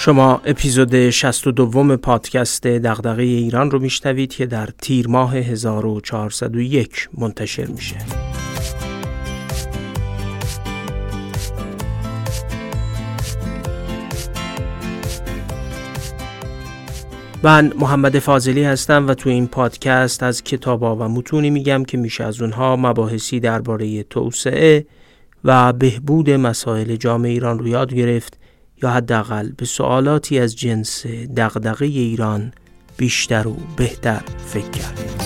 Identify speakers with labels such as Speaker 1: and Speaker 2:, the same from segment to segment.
Speaker 1: شما اپیزود 62 پادکست دغدغه ایران رو میشنوید که در تیر ماه 1401 منتشر میشه. من محمد فاضلی هستم و تو این پادکست از کتابا و متونی میگم که میشه از اونها مباحثی درباره توسعه و بهبود مسائل جامعه ایران رو یاد گرفت یا حداقل به سوالاتی از جنس دغدغه ایران بیشتر و بهتر فکر کرد.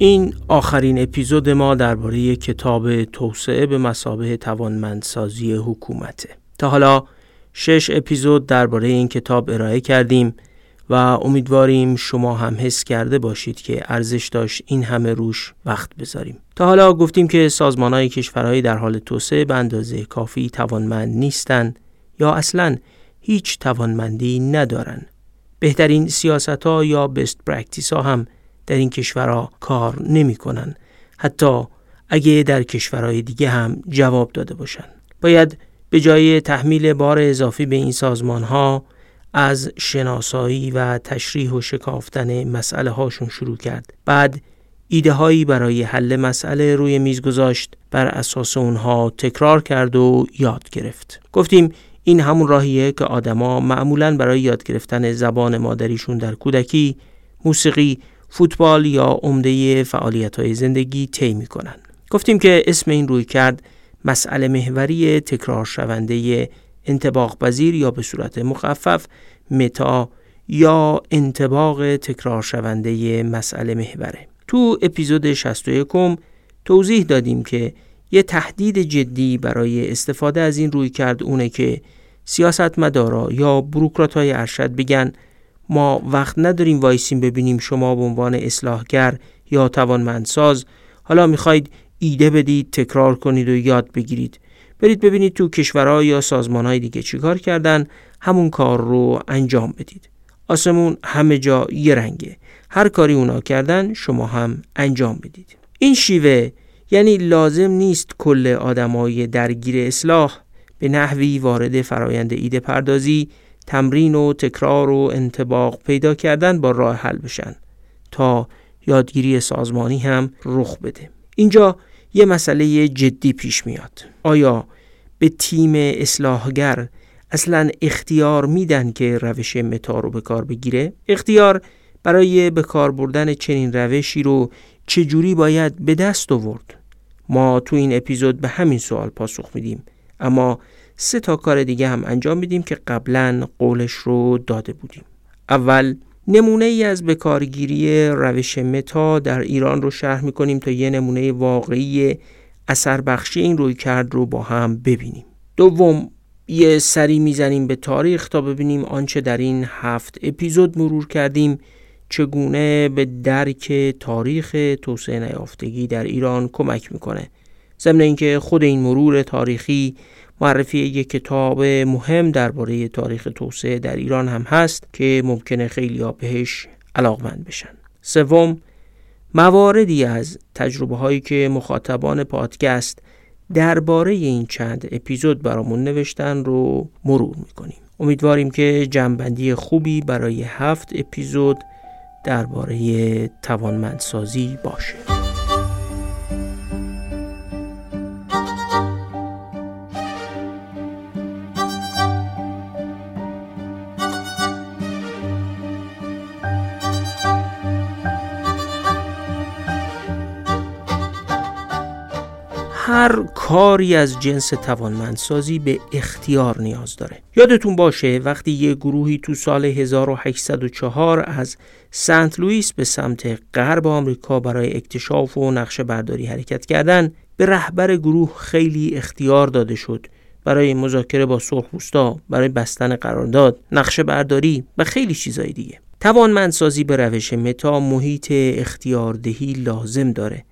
Speaker 1: این آخرین اپیزود ما درباره کتاب توسعه به مسابه توانمندسازی حکومته. تا حالا شش اپیزود درباره این کتاب ارائه کردیم و امیدواریم شما هم حس کرده باشید که ارزش داشت این همه روش وقت بذاریم. تا حالا گفتیم که سازمان های کشورهایی در حال توسعه به اندازه کافی توانمند نیستند یا اصلا هیچ توانمندی ندارن. بهترین سیاست ها یا best practice ها هم در این کشورها کار نمی‌کنن. حتی اگه در کشورهای دیگه هم جواب داده باشن. باید به جای تحمیل بار اضافی به این سازمان ها از شناسایی و تشریح و شکافتن مسئله هاشون شروع کرد. بعد ایده هایی برای حل مسئله روی میز گذاشت بر اساس اونها تکرار کرد و یاد گرفت. گفتیم این همون راهیه که آدما معمولا برای یاد گرفتن زبان مادریشون در کودکی موسیقی فوتبال یا عمده فعالیت های زندگی طی می‌کنن. گفتیم که اسم این روی کرد مسئله محوری تکرار شونده انتباق پذیر یا به صورت مخفف متا یا انتباق تکرار شونده مسئله محوره. تو اپیزود 61 توضیح دادیم که یه تهدید جدی برای استفاده از این روی کرد اونه که سیاستمدارا یا بروکرات های ارشد بگن ما وقت نداریم وایسیم ببینیم شما به عنوان اصلاحگر یا توانمندساز حالا می‌خواید ایده بدید تکرار کنید و یاد بگیرید. برید ببینید تو کشورها یا سازمانهای دیگه چیکار کردن همون کار رو انجام بدید. آسمون همه جا یه رنگه. هر کاری اونا کردن شما هم انجام بدید. این شیوه یعنی لازم نیست کل آدمای درگیر اصلاح به نحوی وارد فرایند ایده پردازی تمرین و تکرار و انتباق پیدا کردن با راه حل بشن تا یادگیری سازمانی هم رخ بده. اینجا یه مسئله جدی پیش میاد. آیا به تیم اصلاحگر اصلا اختیار میدن که روش متا رو به کار بگیره؟ اختیار برای به کار بردن چنین روشی رو چجوری باید به دست آورد؟ ما تو این اپیزود به همین سوال پاسخ میدیم اما سه تا کار دیگه هم انجام میدیم که قبلا قولش رو داده بودیم. اول نمونه ای از بکارگیری روش متا در ایران رو شرح می‌کنیم تا یه نمونه واقعی اثر بخشی این روی کرد رو با هم ببینیم. دوم یه سری می‌زنیم به تاریخ تا ببینیم آنچه در این هفت اپیزود مرور کردیم. چگونه به درک تاریخ توسعه نیافتگی در ایران کمک می‌کنه. ضمن اینکه خود این مرور تاریخی معرفی یک کتاب مهم درباره تاریخ توسعه در ایران هم هست که ممکنه خیلی ها بهش علاقمند بشن. سوم مواردی از تجربه هایی که مخاطبان پادکست درباره این چند اپیزود برامون نوشتن رو مرور می‌کنیم. امیدواریم که جنبندی خوبی برای هفت اپیزود درباره توانمندسازی باشه. هر کاری از جنس توانمندسازی به اختیار نیاز داره. یادتون باشه وقتی یه گروهی تو سال 1804 از سنت لوئیس به سمت غرب آمریکا برای اکتشاف و نقشه برداری حرکت کردن به رهبر گروه خیلی اختیار داده شد. برای مذاکره با سرخپوستا برای بستن قرارداد نقشه برداری و خیلی چیزای دیگه. توانمندسازی به روش متا محیط اختیاردهی لازم داره.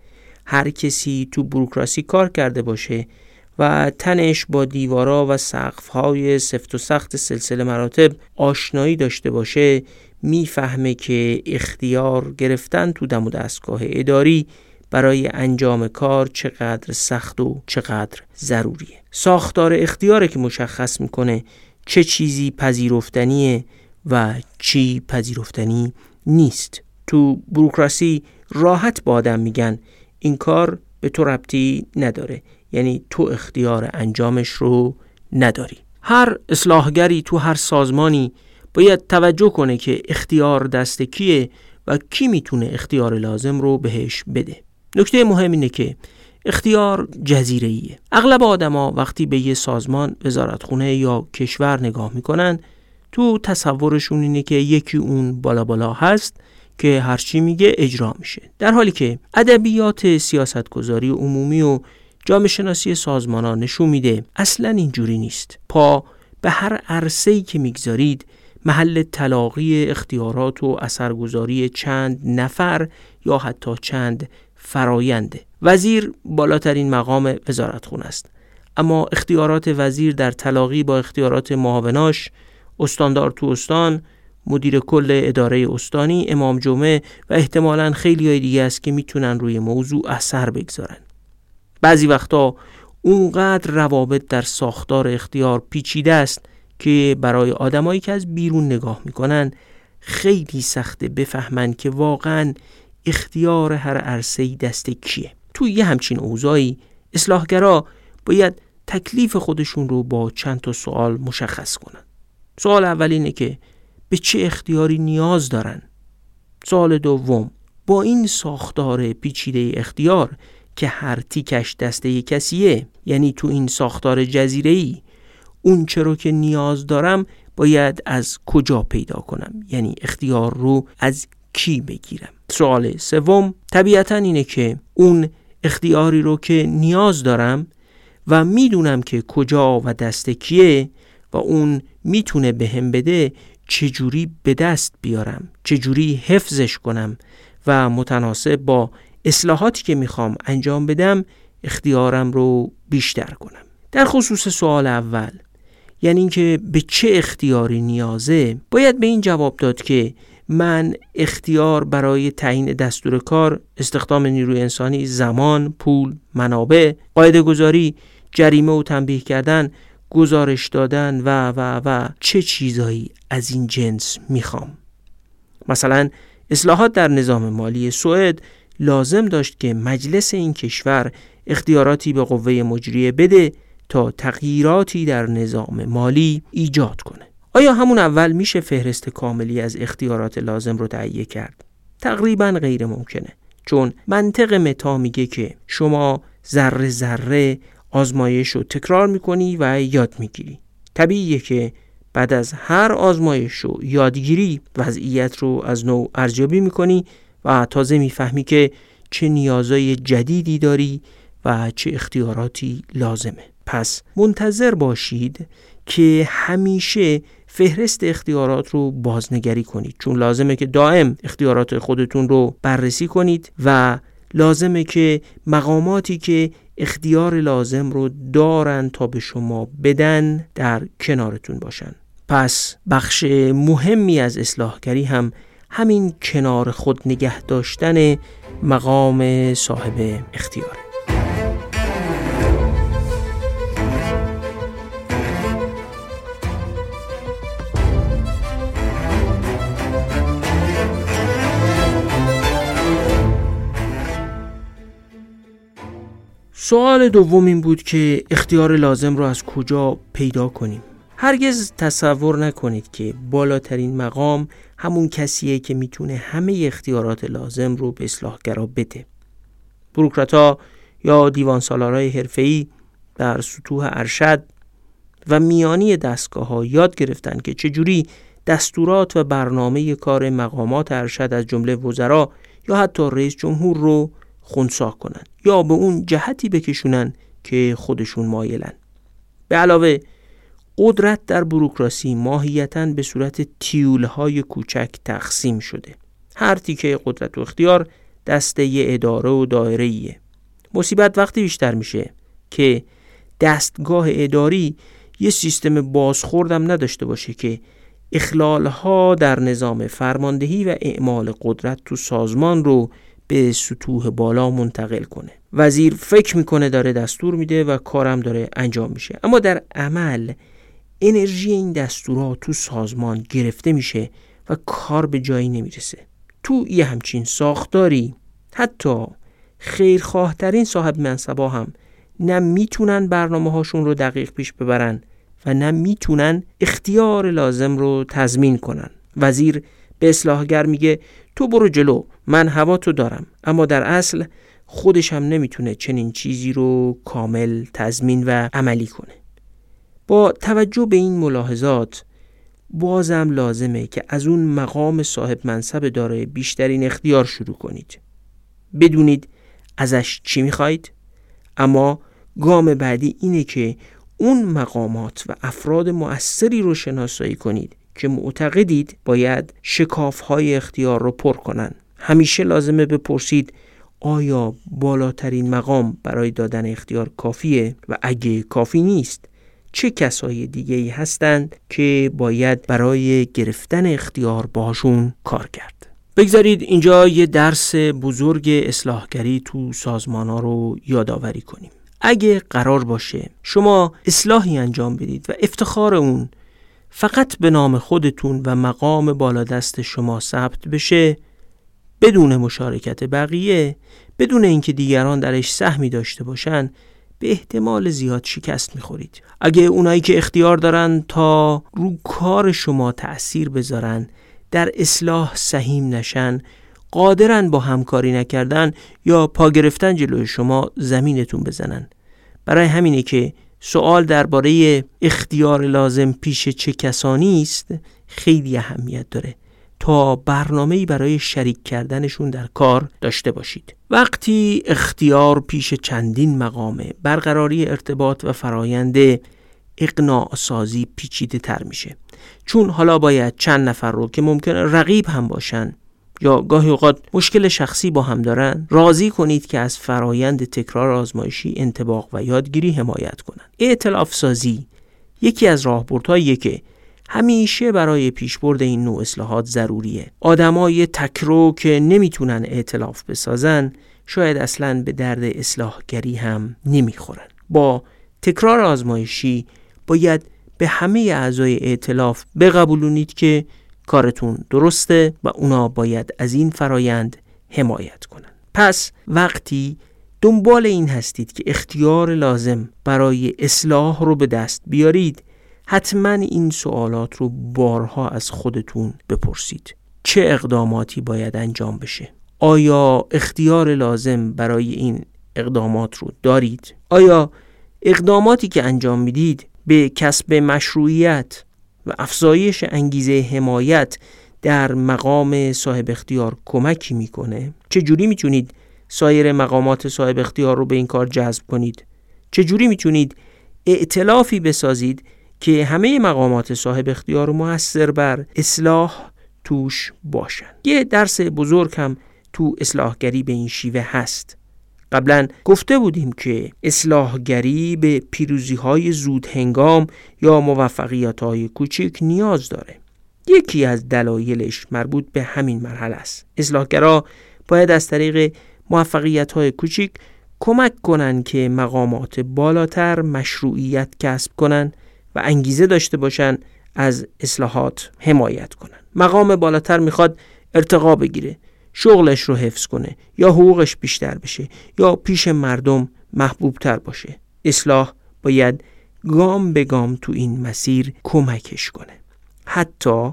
Speaker 1: هر کسی تو بروکراسی کار کرده باشه و تنش با دیوارا و سقفهای سفت و سخت سلسله مراتب آشنایی داشته باشه می‌فهمه که اختیار گرفتن تو دم و دستگاه اداری برای انجام کار چقدر سخت و چقدر ضروریه. ساختار اختیاره که مشخص می‌کنه چه چیزی پذیرفتنیه و چی پذیرفتنی نیست. تو بروکراسی راحت با آدم میگن این کار به تو ربطی نداره. یعنی تو اختیار انجامش رو نداری. هر اصلاحگری تو هر سازمانی باید توجه کنه که اختیار دست کیه و کی می‌تونه اختیار لازم رو بهش بده. نکته مهم اینه که اختیار جزیره ایه. اغلب آدما وقتی به یه سازمان وزارتخونه یا کشور نگاه می‌کنن تو تصورشون اینه که یکی اون بالا بالا هست که هرچی میگه اجرا میشه. در حالی که ادبیات سیاستگذاری عمومی و جامعه شناسی سازمان ها نشون میده اصلا اینجوری نیست. پا به هر عرصه‌ای که می‌گذارید محل تلاقی اختیارات و اثرگذاری چند نفر یا حتی چند فراینده وزیر بالاترین مقام وزارتخونه است. اما اختیارات وزیر در تلاقی با اختیارات معاوناش استاندار تو استان مدیر کل اداره استانی امام جمعه و احتمالا خیلی های دیگه است که می‌تونن روی موضوع اثر بگذارن. بعضی وقتا اونقدر روابط در ساختار اختیار پیچیده است که برای آدمایی که از بیرون نگاه می‌کنن خیلی سخته بفهمن که واقعا اختیار هر عرصه‌ای دست کیه. توی یه همچین اوضاعی اصلاحگرا باید تکلیف خودشون رو با چند تا سوال مشخص کنن. سوال اول اینه که به چه اختیاری نیاز دارن؟ سوال دوم با این ساختار پیچیده اختیار که هر تیکش دسته کسیه یعنی تو این ساختار جزیره اون چرا که نیاز دارم باید از کجا پیدا کنم؟ یعنی اختیار رو از کی بگیرم؟ سوال سوم طبیعتا اینه که اون اختیاری رو که نیاز دارم و می‌دونم که کجا و دست کیه و اون می‌تونه بهم بده چجوری به دست بیارم؟ چجوری حفظش کنم؟ و متناسب با اصلاحاتی که می‌خوام انجام بدم اختیارم رو بیشتر کنم. در خصوص سوال اول یعنی اینکه به چه اختیاری نیازه؟ باید به این جواب داد که من اختیار برای تعیین دستور کار استخدام نیروی انسانی زمان پول منابع قاعده گذاری جریمه و تنبیه کردن گزارش دادن و و و چه چیزایی از این جنس می‌خوام؟ مثلا اصلاحات در نظام مالی سوئد لازم داشت که مجلس این کشور اختیاراتی به قوه مجریه بده تا تغییراتی در نظام مالی ایجاد کنه. آیا همون اول میشه فهرست کاملی از اختیارات لازم رو تهیه کرد؟ تقریبا غیر ممکنه چون منطق متا میگه که شما ذره ذره آزمایش رو تکرار می‌کنی و یاد می‌گیری. طبیعیه که بعد از هر آزمایش و یادگیری وضعیت رو از نوع ارزیابی می‌کنی و تازه می‌فهمی که چه نیازهای جدیدی داری و چه اختیاراتی لازمه. پس منتظر باشید که همیشه فهرست اختیارات رو بازنگری کنید. چون لازمه که دائم اختیارات خودتون رو بررسی کنید و لازمه که مقاماتی که اختیار لازم رو دارن تا به شما بدن در کنارتون باشن. پس بخش مهمی از اصلاحگری هم همین کنار خود نگه داشتن مقام صاحب اختیاره. سوال دوم این بود که اختیار لازم رو از کجا پیدا کنیم؟ هرگز تصور نکنید که بالاترین مقام همون کسیه که می‌تونه همه اختیارات لازم رو به اصلاحگرا بده. بروکراتا یا دیوان سالارای حرفه‌ای در سطوح ارشد و میانی دستگاه ها یاد گرفتن که چجوری دستورات و برنامه کار مقامات ارشد از جمله وزرا یا حتی رئیس جمهور رو خونسا کنن یا به اون جهتی بکشونن که خودشون مایلن به علاوه قدرت در بروکراسی ماهیتا به صورت تیولهای کوچک تقسیم شده هر تیکه قدرت و اختیار دسته اداره و دایره ایه. مصیبت وقتی بیشتر میشه که دستگاه اداری یه سیستم بازخوردم نداشته باشه که اخلالها در نظام فرماندهی و اعمال قدرت تو سازمان رو به سطوح بالا منتقل کنه. وزیر فکر می‌کنه داره دستور میده و کارم داره انجام میشه. اما در عمل انرژی این دستورها تو سازمان گرفته میشه و کار به جایی نمی‌رسه. تو یه همچین ساختاری حتی خیرخواهترین صاحب منصبا هم نه می‌تونن برنامه هاشون رو دقیق پیش ببرن و نه می‌تونن اختیار لازم رو تضمین کنن. وزیر به اصلاحگر میگه تو برو جلو من هوا تو دارم. اما در اصل خودش هم نمی‌تونه چنین چیزی رو کامل تضمین و عملی کنه. با توجه به این ملاحظات بازم لازمه که از اون مقام صاحب منصب دارای بیشترین اختیار شروع کنید. بدونید ازش چی می‌خواید. اما گام بعدی اینه که اون مقامات و افراد مؤثری رو شناسایی کنید که معتقدید باید شکاف های اختیار رو پر کنن همیشه لازمه بپرسید آیا بالاترین مقام برای دادن اختیار کافیه؟ و اگه کافی نیست چه کسای دیگه ای هستند که باید برای گرفتن اختیار باشون کار کرد؟ بگذارید اینجا یه درس بزرگ اصلاحگری تو سازمان ها رو یادآوری کنیم. اگه قرار باشه شما اصلاحی انجام بدید و افتخار اون فقط به نام خودتون و مقام بالادست شما ثبت بشه بدون مشارکت بقیه بدون اینکه دیگران درش سهمی داشته باشن به احتمال زیاد شکست می‌خورید. اگه اونایی که اختیار دارن تا رو کار شما تأثیر بذارن در اصلاح سهیم نشن قادرن با همکاری نکردن یا پا گرفتن جلوی شما زمینتون بزنن. برای همینه که سوال درباره اختیار لازم پیش چه کسانی است خیلی اهمیت داره. تا برنامه‌ای برای شریک کردنشون در کار داشته باشید. وقتی اختیار پیش چندین مقامه برقراری ارتباط و فرایند اقناع سازی پیچیده تر میشه. چون حالا باید چند نفر رو که ممکنه رقیب هم باشن یا گاهی اوقات مشکل شخصی با هم دارن راضی کنید که از فرایند تکرار آزمایشی انتباق و یادگیری حمایت کنند. ائتلاف سازی یکی از راهبردهاییه که همیشه برای پیشبرد این نوع اصلاحات ضروریه. آدمای تکرو که نمی‌تونن ائتلاف بسازن شاید اصلا به درد اصلاحگری هم نمی‌خورن. با تکرار آزمایشی باید به همه اعضای ائتلاف بقبولونید که کارتون درسته و اونا باید از این فرایند حمایت کنن. پس وقتی دنبال این هستید که اختیار لازم برای اصلاح رو به دست بیارید حتما این سوالات رو بارها از خودتون بپرسید. چه اقداماتی باید انجام بشه؟ آیا اختیار لازم برای این اقدامات رو دارید؟ آیا اقداماتی که انجام می‌دید به کسب مشروعیت و افزایش انگیزه حمایت در مقام صاحب اختیار کمکی می‌کنه. چجوری می‌تونید سایر مقامات صاحب اختیار رو به این کار جذب کنید؟ چجوری می‌تونید ائتلافی بسازید که همه مقامات صاحب اختیار موثر بر اصلاح توش باشن؟ یه درس بزرگ هم تو اصلاحگری به این شیوه هست. قبلا گفته بودیم که اصلاحگری به پیروزی های زود هنگام یا موفقیت های کوچک نیاز داره. یکی از دلایلش مربوط به همین مرحله است. اصلاحگرا باید از طریق موفقیت های کوچک کمک کنند که مقامات بالاتر مشروعیت کسب کنند و انگیزه داشته باشند از اصلاحات حمایت کنند. مقام بالاتر می‌خواد ارتقا بگیره. شغلش رو حفظ کنه یا حقوقش بیشتر بشه یا پیش مردم محبوب تر باشه. اصلاح باید گام به گام تو این مسیر کمکش کنه. حتی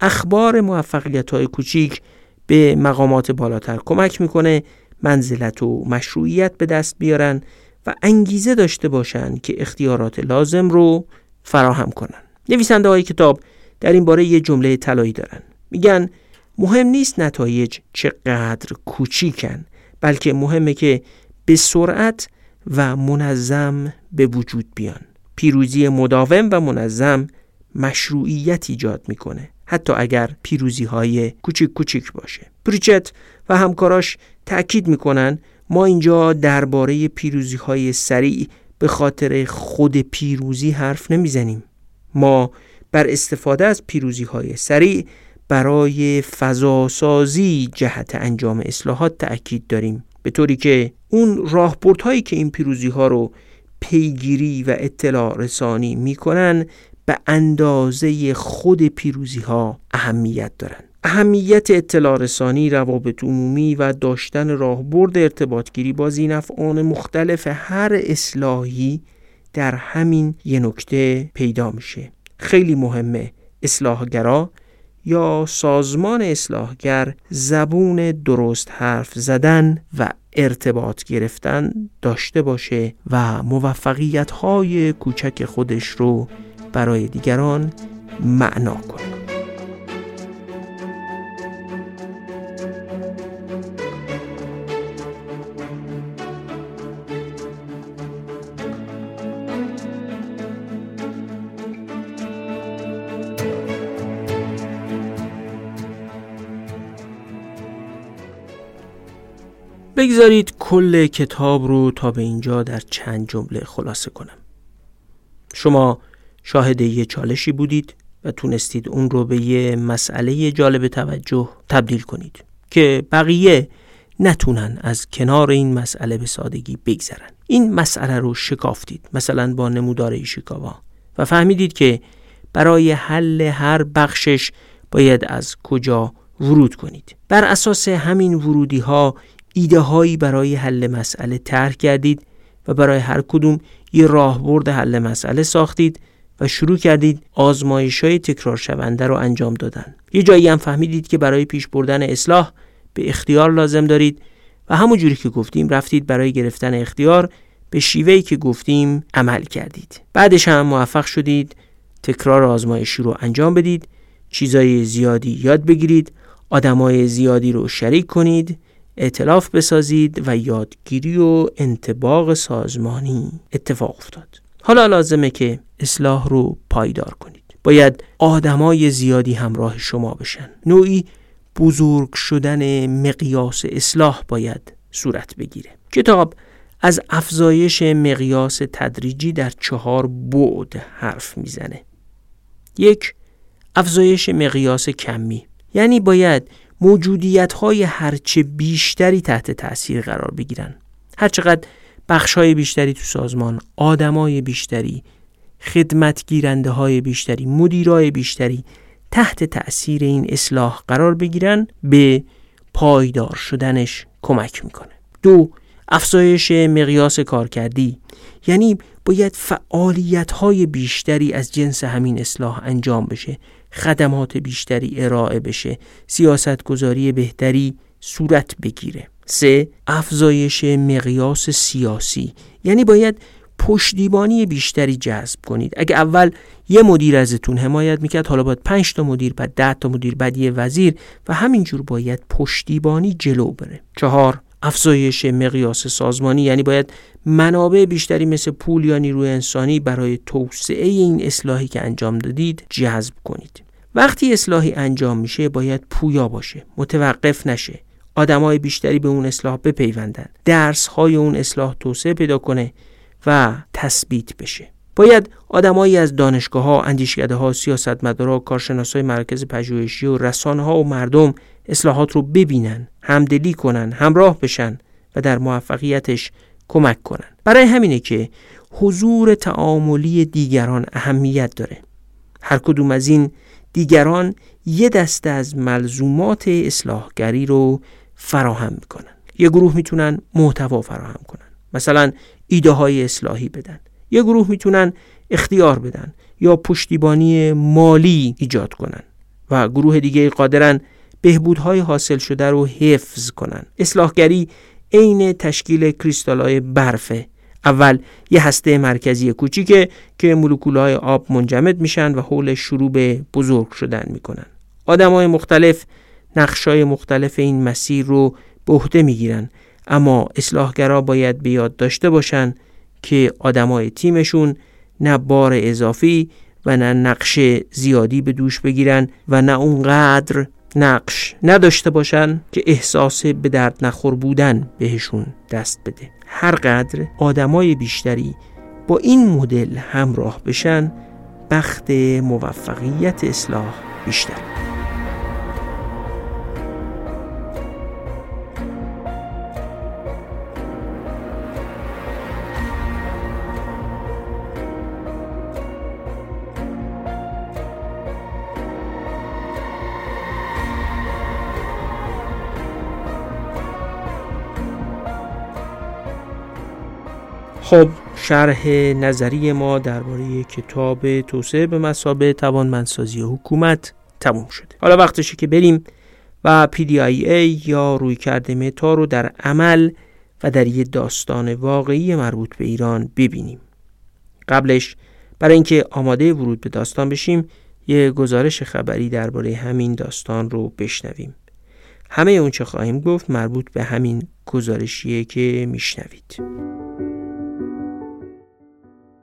Speaker 1: اخبار موفقیت های کوچیک به مقامات بالاتر کمک می‌کنه منزلت و مشروعیت به دست بیارن و انگیزه داشته باشن که اختیارات لازم رو فراهم کنن. نویسنده های کتاب در این باره یه جمله طلایی دارن. میگن مهم نیست نتایج چقدر کوچیکن بلکه مهمه که به سرعت و منظم به وجود بیان. پیروزی مداوم و منظم مشروعیت ایجاد می‌کنه حتی اگر پیروزی های کوچیک کوچیک باشه. پریچت و همکاراش تأکید می‌کنن ما اینجا درباره پیروزی های سریع به خاطر خود پیروزی حرف نمی‌زنیم. ما بر استفاده از پیروزی های سریع برای فضاسازی جهت انجام اصلاحات تأکید داریم به طوری که اون راهبردهایی که این پیروزی ها رو پیگیری و اطلاع رسانی می‌کنن به اندازه خود پیروزی ها اهمیت دارند. اهمیت اطلاع رسانی، روابط عمومی و داشتن راهبرد ارتباطگیری با زینفعان مختلف هر اصلاحی در همین یه نکته پیدا میشه. خیلی مهمه اصلاحگرا یا سازمان اصلاحگر زبون درست حرف زدن و ارتباط گرفتن داشته باشه و موفقیت های کوچک خودش رو برای دیگران معنا کنه. بگذارید کل کتاب رو تا به اینجا در چند جمله خلاصه کنم. شما شاهد یه چالشی بودید و تونستید اون رو به یه مسئله جالب توجه تبدیل کنید که بقیه نتونن از کنار این مسئله به سادگی بگذرن. این مسئله رو شکافتید مثلا با نمودار ایشیکاوا و فهمیدید که برای حل هر بخشش باید از کجا ورود کنید. بر اساس همین ورودی ها ایده هایی برای حل مسئله طرح کردید و برای هر کدوم یه راهبرد حل مسئله ساختید و شروع کردید آزمایش های تکرار شونده رو انجام دادن. یه جایی هم فهمیدید که برای پیش بردن اصلاح به اختیار لازم دارید و همون جوری که گفتیم رفتید برای گرفتن اختیار به شیوهی که گفتیم عمل کردید. بعدش هم موفق شدید تکرار آزمایشی رو انجام بدید چیزای زیادی یاد بگیرید آدمای زیادی رو شریک کنید اعتلاف بسازید و یادگیری و انتباق سازمانی اتفاق افتاد. حالا لازمه که اصلاح رو پایدار کنید. باید آدمای زیادی همراه شما بشن. نوعی بزرگ شدن مقیاس اصلاح باید صورت بگیره. کتاب از افزایش مقیاس تدریجی در چهار بعد حرف می‌زنه. یک افزایش مقیاس کمی. یعنی باید موجودیت های هرچه بیشتری تحت تاثیر قرار بگیرن. هرچقدر بخش های بیشتری تو سازمان آدمای بیشتری خدمت گیرنده های بیشتری مدیرای بیشتری تحت تأثیر این اصلاح قرار بگیرن به پایدار شدنش کمک می‌کنه. دو افزایش مقیاس کارکردی. یعنی باید فعالیت های بیشتری از جنس همین اصلاح انجام بشه. خدمات بیشتری ارائه بشه سیاست گذاری بهتری صورت بگیره. سه افزایش مقیاس سیاسی. یعنی باید پشتیبانی بیشتری جذب کنید. اگه اول یه مدیر ازتون حمایت می‌کرد حالا باید پنج تا مدیر بعد ده تا مدیر بعد یه وزیر و همینجور باید پشتیبانی جلو بره. چهار افزایش مقیاس سازمانی یعنی باید منابع بیشتری مثل پول یا نیروی انسانی برای توسعه این اصلاحی که انجام دادید جذب کنید. وقتی اصلاحی انجام میشه باید پویا باشه متوقف نشه. آدمای بیشتری به اون اصلاح بپیوندن. درس های اون اصلاح توسعه پیدا کنه و تثبیت بشه. باید آدمایی از دانشگاه ها، اندیشکده ها، سیاستمدارا، کارشناسای مرکز پژوهشی و رسانه ها و مردم اصلاحات رو ببینن، همدلی کنن، همراه بشن و در موفقیتش کمک کنن. برای همینه که حضور تعاملی دیگران اهمیت داره. هر کدوم از این دیگران یه دسته از ملزومات اصلاحگری رو فراهم می‌کنن. یه گروه می‌تونن محتوا فراهم کنن. مثلا ایده های اصلاحی بدن. یه گروه می‌تونن اختیار بدن یا پشتیبانی مالی ایجاد کنن و گروه دیگه قادرن بهبودهای حاصل شده رو حفظ کنن. اصلاحگری عین تشکیل کریستالای برفه. اول یه هسته مرکزی کوچیکه که مولکولهای آب منجمد میشن و حول شروع به بزرگ شدن می‌کنن. آدمای مختلف نقشای مختلف این مسیر رو به عهده می‌گیرن. اما اصلاحگرا باید به یاد داشته باشن که آدمای تیمشون نه بار اضافی و نه نقش زیادی به دوش بگیرن و نه اونقدر نقش نداشته باشن که احساس به درد نخور بودن بهشون دست بده. هر قدر آدمای بیشتری با این مدل همراه بشن بخت موفقیت اصلاح بیشتر. خب شرح نظری ما درباره کتاب توسعه به مسابه توانمندسازی حکومت تموم شده. حالا وقتشه که بریم و PDIA یا روی کرده متا رو در عمل و در یه داستان واقعی مربوط به ایران ببینیم. قبلش برای اینکه آماده ورود به داستان بشیم یه گزارش خبری درباره همین داستان رو بشنویم. همه اون چه خواهیم گفت مربوط به همین گزارشیه که میشنوید.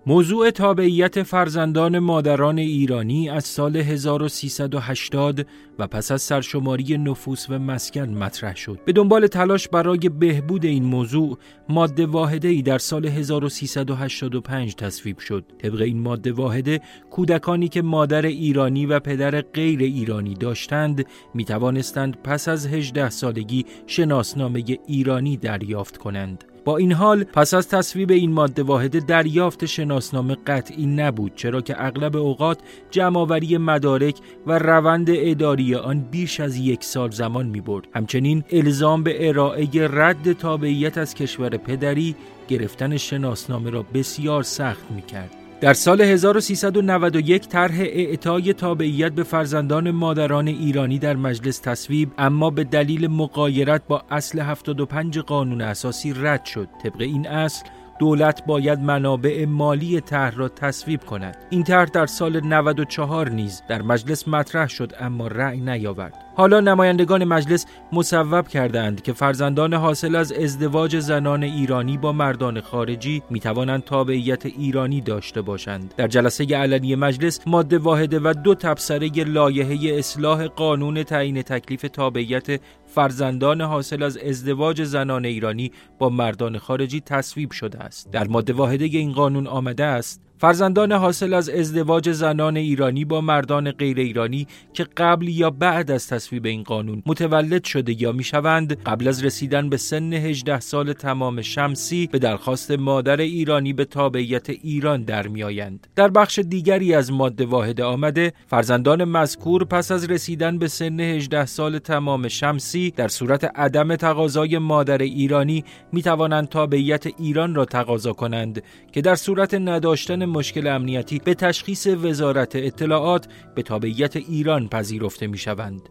Speaker 2: موضوع تابعیت فرزندان مادران ایرانی از سال 1380 و پس از سرشماری نفوس و مسکن مطرح شد. به دنبال تلاش برای بهبود این موضوع، ماده واحده ای در سال 1385 تصویب شد. طبق این ماده واحده، کودکانی که مادر ایرانی و پدر غیر ایرانی داشتند، می توانستند پس از 18 سالگی شناسنامه ایرانی دریافت کنند. با این حال پس از تصویب این ماده واحده دریافت شناسنامه قطعی نبود چرا که اغلب اوقات جمعآوری مدارک و روند اداری آن بیش از یک سال زمان می برد. همچنین الزام به ارائه رد تابعیت از کشور پدری گرفتن شناسنامه را بسیار سخت می کرد. در سال 1391 طرح اعطای تابعیت به فرزندان مادران ایرانی در مجلس تصویب اما به دلیل مقایرت با اصل 75 قانون اساسی رد شد. طبق این اصل دولت باید منابع مالی طرح را تصویب کند. این طرح در سال 94 نیز در مجلس مطرح شد اما رأی نیاورد. حالا نمایندگان مجلس مصوب کردند که فرزندان حاصل از ازدواج زنان ایرانی با مردان خارجی می توانند تابعیت ایرانی داشته باشند. در جلسه علنی مجلس ماده واحده و دو تبصره لایحه اصلاح قانون تعیین تکلیف تابعیت فرزندان حاصل از ازدواج زنان ایرانی با مردان خارجی تصویب شده است. در ماده واحده این قانون آمده است فرزندان حاصل از ازدواج زنان ایرانی با مردان غیر ایرانی که قبل یا بعد از تصویب این قانون متولد شده یا می‌شوند قبل از رسیدن به سن 18 سال تمام شمسی به درخواست مادر ایرانی به تابعیت ایران در میآیند. در بخش دیگری از ماده واحده آمده فرزندان مذکور پس از رسیدن به سن 18 سال تمام شمسی در صورت عدم تقاضای مادر ایرانی می توانند تابعیت ایران را تقاضا کنند که در صورت نداشتن مشکل امنیتی به تشخیص وزارت اطلاعات به تابعیت ایران پذیرفته می شوند.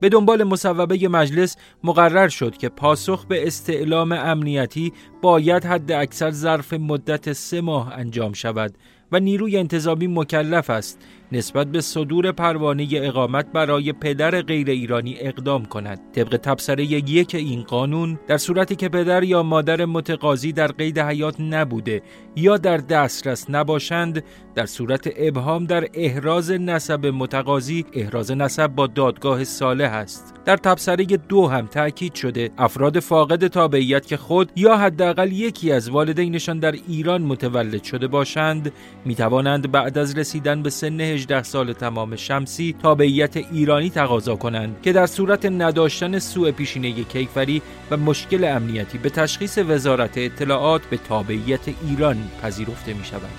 Speaker 2: به دنبال مصوبه مجلس مقرر شد که پاسخ به استعلام امنیتی باید حد اکثر ظرف مدت سه ماه انجام شود و نیروی انتظامی مکلف است نسبت به صدور پروانه اقامت برای پدر غیر ایرانی اقدام کند. طبق تبصره یک این قانون در صورتی که پدر یا مادر متقاضی در قید حیات نبوده یا در دسترس نباشند در صورت ابهام در احراز نسب متقاضی احراز نسب با دادگاه صالح است. در تبصره دو هم تاکید شده. افراد فاقد تابعیت که خود یا حداقل یکی از والدینشان در ایران متولد شده باشند می توانند بعد از رسیدن به سن 18 سال تمام شمسی تابعیت ایرانی تقاضا کنند که در صورت نداشتن سوء پیشینه کیفری و مشکل امنیتی به تشخیص وزارت اطلاعات به تابعیت ایران پذیرفته می شوند.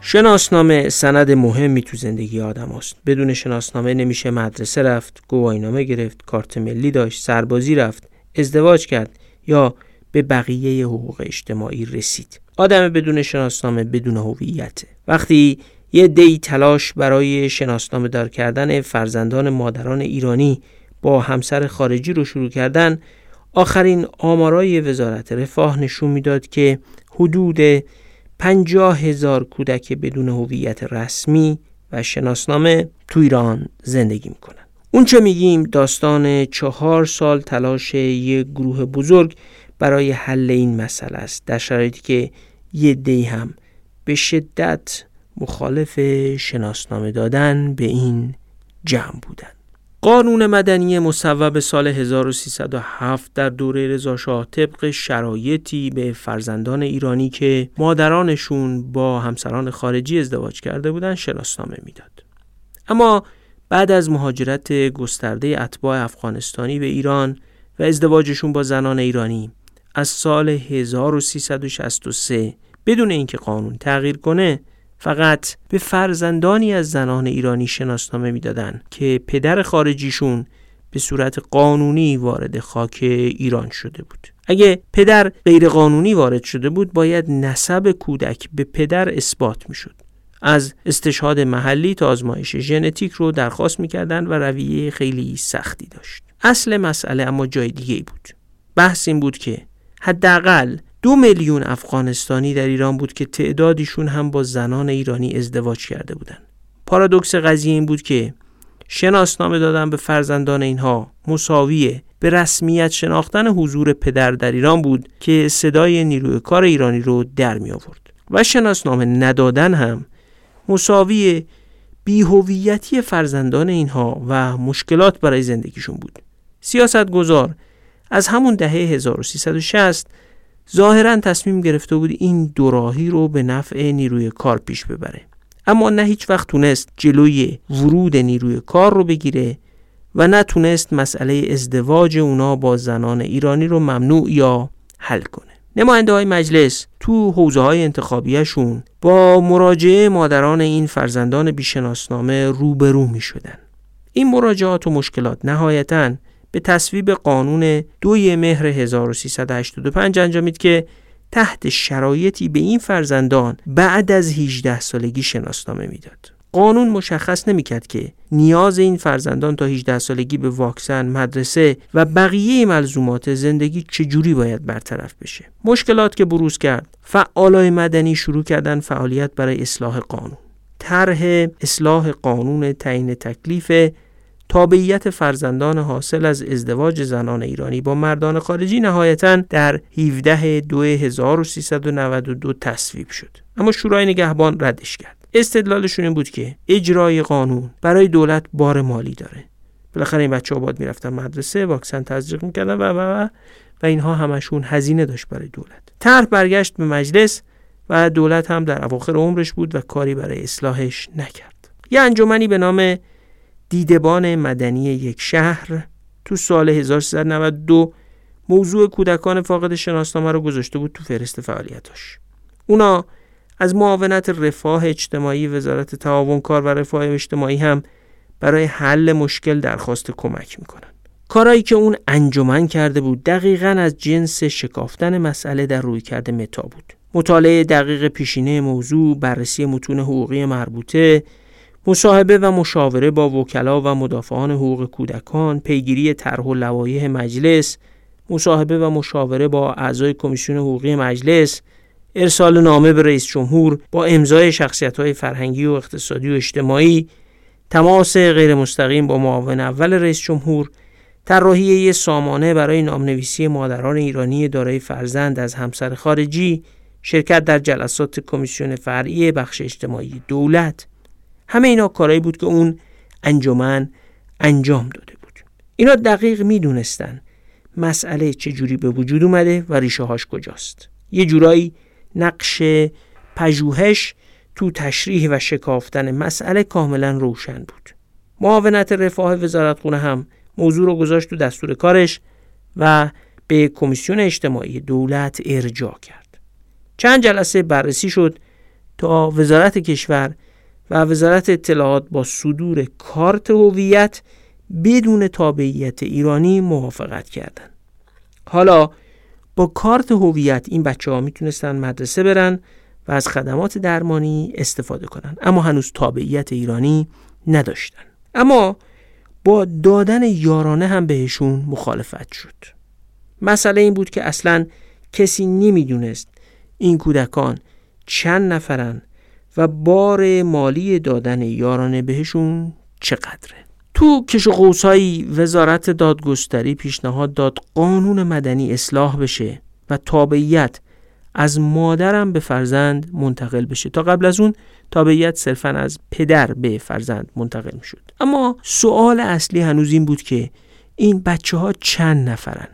Speaker 1: شناسنامه سند مهمی تو زندگی آدم است. بدون شناسنامه نمیشه مدرسه رفت، گواهینامه گرفت، کارت ملی داشت، سربازی رفت، ازدواج کرد یا به بقیه حقوق اجتماعی رسید. آدم بدون شناسنامه بدون هویت. وقتی یه دی تلاش برای شناسنامه دار کردن فرزندان مادران ایرانی با همسر خارجی رو شروع کردن آخرین آمارای وزارت رفاه نشون می‌داد که حدود پنجاه هزار کودک بدون هویت رسمی و شناسنامه تو ایران زندگی می‌کنن اون چه میگیم داستان چهار سال تلاش یک گروه بزرگ برای حل این مسئله است در شرایطی که یه دی هم به شدت مخالف شناسنامه دادن به این جمع بودن قانون مدنی مصوب سال 1307 در دوره رضاشاه طبق شرایطی به فرزندان ایرانی که مادرانشون با همسران خارجی ازدواج کرده بودند شناسنامه می‌داد. اما بعد از مهاجرت گسترده اتباع افغانستانی به ایران و ازدواجشون با زنان ایرانی از سال 1363 بدون اینکه قانون تغییر کنه فقط به فرزندانی از زنان ایرانی شناسنامه می‌دادند که پدر خارجیشون به صورت قانونی وارد خاک ایران شده بود. اگه پدر غیر قانونی وارد شده بود باید نسب کودک به پدر اثبات می‌شد. از استشهاد محلی تا آزمایش ژنتیک رو درخواست می‌کردن و رویه خیلی سختی داشت. اصل مسئله اما جای دیگه بود. بحث این بود که حداقل دو میلیون افغانستانی در ایران بود که تعدادیشون هم با زنان ایرانی ازدواج کرده بودند. پارادوکس قضیه این بود که شناسنامه دادن به فرزندان اینها مساویه به رسمیت شناختن حضور پدر در ایران بود که صدای نیروی کار ایرانی رو در می آورد و شناسنامه ندادن هم مساوی بیهویتی فرزندان اینها و مشکلات برای زندگیشون بود سیاست گذار از همون دهه 1360 ظاهرا تصمیم گرفته بود این دوراهی رو به نفع نیروی کار پیش ببره اما نه هیچ وقت تونست جلوی ورود نیروی کار رو بگیره و نه تونست مسئله ازدواج اونا با زنان ایرانی رو ممنوع یا حل کنه نماینده های مجلس تو حوزه های انتخابیشون با مراجعه مادران این فرزندان بیشناسنامه روبرو می شدن. این مراجعات و مشکلات نهایتاً به تصویب قانون دوی مهر 1385 انجامید که تحت شرایطی به این فرزندان بعد از 18 سالگی شناسنامه می‌داد. قانون مشخص نمی‌کرد که نیاز این فرزندان تا 18 سالگی به واکسن، مدرسه و بقیه ملزومات زندگی چجوری باید برطرف بشه. مشکلات که بروز کرد، فعالای مدنی شروع کردن فعالیت برای اصلاح قانون. طرح اصلاح قانون تعیین تکلیف تابعیت فرزندان حاصل از ازدواج زنان ایرانی با مردان خارجی نهایتا در 17 دو 1392 تصویب شد. اما شورای نگهبان ردش کرد. استدلالشون این بود که اجرای قانون برای دولت بار مالی داره. بالاخره این بچه ها باید می‌رفتن مدرسه واکسن تزریق می‌کردن و و و و اینها همشون هزینه داشت برای دولت. طرح برگشت به مجلس و دولت هم در اواخر عمرش بود و کاری برای اصلاحش نکرد. یه انجمنی به نام دیدبان مدنی یک شهر تو سال 1392 موضوع کودکان فاقد شناسنامه رو گذاشته بود تو فهرست فعالیتاش. اونا از معاونت رفاه اجتماعی وزارت تعاون کار و رفاه اجتماعی هم برای حل مشکل درخواست کمک می‌کنن. کارایی که اون انجمن کرده بود دقیقا از جنس شکافتن مسئله در روی کرده متا بود. مطالعه دقیق پیشینه موضوع بررسی متون حقوقی مربوطه مصاحبه و مشاوره با وکلا و مدافعان حقوق کودکان، پیگیری طرح و لوایح مجلس، مصاحبه و مشاوره با اعضای کمیسیون حقوقی مجلس، ارسال نامه به رئیس جمهور با امضای شخصیت های فرهنگی و اقتصادی و اجتماعی، تماس غیر مستقیم با معاون اول رئیس جمهور، طراحی سامانه برای نامنویسی مادران ایرانی دارای فرزند از همسر خارجی، شرکت در جلسات کمیسیون فرعی بخش اجتماعی دولت، همه اینا کارایی بود که اون انجمن انجام داده بود. اینا دقیق می‌دونستن مسئله چجوری به وجود اومده و ریشه هاش کجاست. یه جورایی نقش پژوهش تو تشریح و شکافتن مسئله کاملا روشن بود. معاونت رفاه وزارت خونه هم موضوع رو گذاشت تو دستور کارش و به کمیسیون اجتماعی دولت ارجاع کرد. چند جلسه بررسی شد تا وزارت کشور و وزارت اطلاعات با صدور کارت هویت بدون تابعیت ایرانی موافقت کردند. حالا با کارت هویت این بچه ها می‌تونستن مدرسه برن و از خدمات درمانی استفاده کنن اما هنوز تابعیت ایرانی نداشتن اما با دادن یارانه هم بهشون مخالفت شد مسئله این بود که اصلا کسی نمی‌دونست این کودکان چند نفرن و بار مالی دادن یارانه بهشون چقدره؟ تو کش و وزارت دادگستری پیشنهاد داد قانون مدنی اصلاح بشه و تابعیت از مادرم به فرزند منتقل بشه. تا قبل از اون تابعیت صرفا از پدر به فرزند منتقل شد اما سوال اصلی هنوز این بود که این بچه ها چند نفرن؟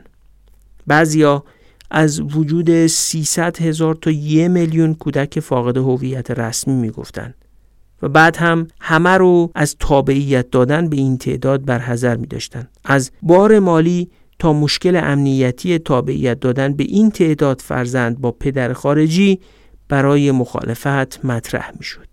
Speaker 1: بعضیا از وجود 300 هزار تا یه میلیون کودک فاقد هویت رسمی می‌گفتند و بعد هم همه رو از تابعیت دادن به این تعداد برحضر می داشتن. از بار مالی تا مشکل امنیتی تابعیت دادن به این تعداد فرزند با پدر خارجی برای مخالفت مطرح می شد.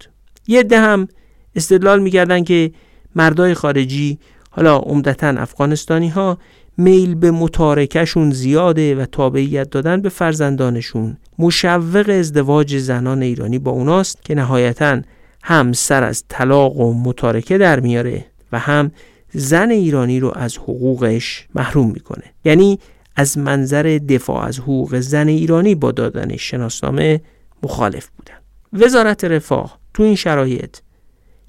Speaker 1: یه ده هم استدلال می که مردای خارجی حالا عمدتا افغانستانی ها میل به متارکشون زیاده و تابعیت دادن به فرزندانشون. مشوق ازدواج زنان ایرانی با اوناست که نهایتا هم سر از طلاق و متارکه در میاره و هم زن ایرانی رو از حقوقش محروم می‌کنه. یعنی از منظر دفاع از حقوق زن ایرانی با دادن شناسنامه مخالف بودن. وزارت رفاه تو این شرایط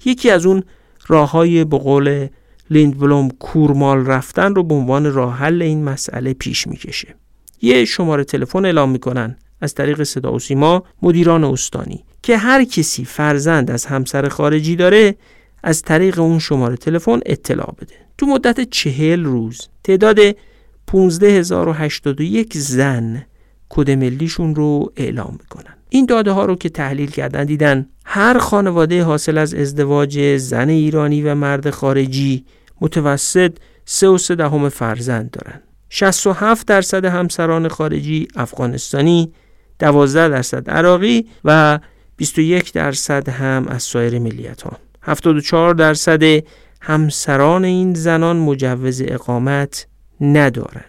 Speaker 1: یکی از اون راه های به قول لیندبلوم کورمال رفتن رو به عنوان راه حل این مسئله پیش می‌کشه. یه شماره تلفن اعلام می‌کنن از طریق صدا و سیما مدیران استانی که هر کسی فرزند از همسر خارجی داره از طریق اون شماره تلفن اطلاع بده. تو مدت چهل روز تعداد 15081 زن کد ملیشون رو اعلام می‌کنن. این داده ها رو که تحلیل کردن دیدن هر خانواده حاصل از ازدواج زن ایرانی و مرد خارجی متوسط 3 و 3 دهم فرزند دارن 67 درصد همسران خارجی افغانستانی 12 درصد عراقی و 21 درصد هم از سایر ملیت ها 74 درصد همسران این زنان مجوز اقامت ندارن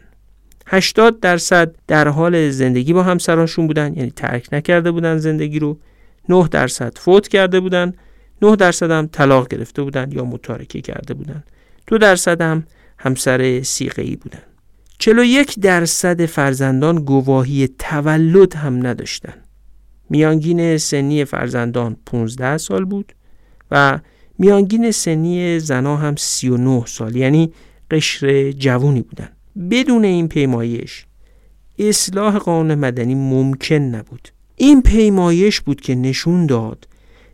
Speaker 1: 80 درصد در حال زندگی با همسرانشون بودن یعنی ترک نکرده بودن زندگی رو. 9 درصد فوت کرده بودن 9 درصد هم طلاق گرفته بودن یا متارکه کرده بودن. 2 درصد هم همسر سیقه‌ای بودن. 41 درصد فرزندان گواهی تولد هم نداشتن. میانگین سنی فرزندان 15 سال بود و میانگین سنی زنا هم 39 سال یعنی قشر جوونی بودن. بدون این پیمایش اصلاح قانون مدنی ممکن نبود. این پیمایش بود که نشون داد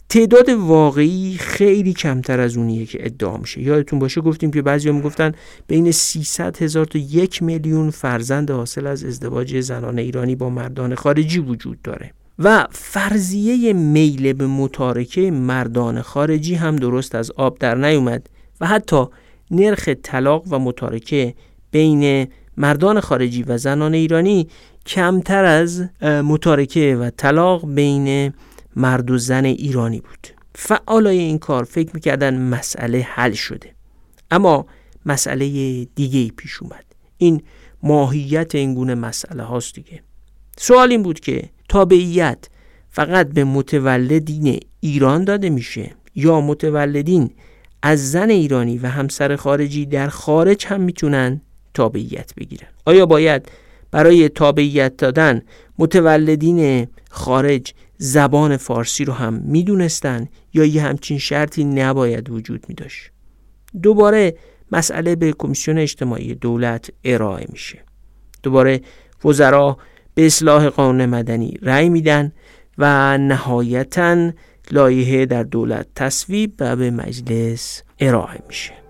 Speaker 1: تعداد واقعی خیلی کمتر از اونیه که ادعا میشه. یادتون باشه گفتیم که بعضی می‌گفتن بین 300 هزار تا یک میلیون فرزند حاصل از ازدواج زنان ایرانی با مردان خارجی وجود داره. و فرضیه میل به متارکه مردان خارجی هم درست از آب در نیومد و حتی نرخ طلاق و متارکه بین مردان خارجی و زنان ایرانی کمتر از متارکه و طلاق بین مرد و زن ایرانی بود. فعالای این کار فکر می‌کردن مسئله حل شده. اما مسئله دیگه پیش اومد. این ماهیت این گونه مسئله هاست دیگه. سوال این بود که تابعیت فقط به متولدین ایران داده میشه یا متولدین از زن ایرانی و همسر خارجی در خارج هم می‌تونن تابعیت بگیرن؟ آیا باید برای تابعیت دادن متولدین خارج زبان فارسی رو هم می‌دونستن یا یه همچین شرطی نباید وجود می داشت. دوباره مسئله به کمیسیون اجتماعی دولت ارائه میشه. دوباره وزرا به اصلاح قانون مدنی رأی میدن و نهایتا لایحه در دولت تصویب و به مجلس ارائه میشه.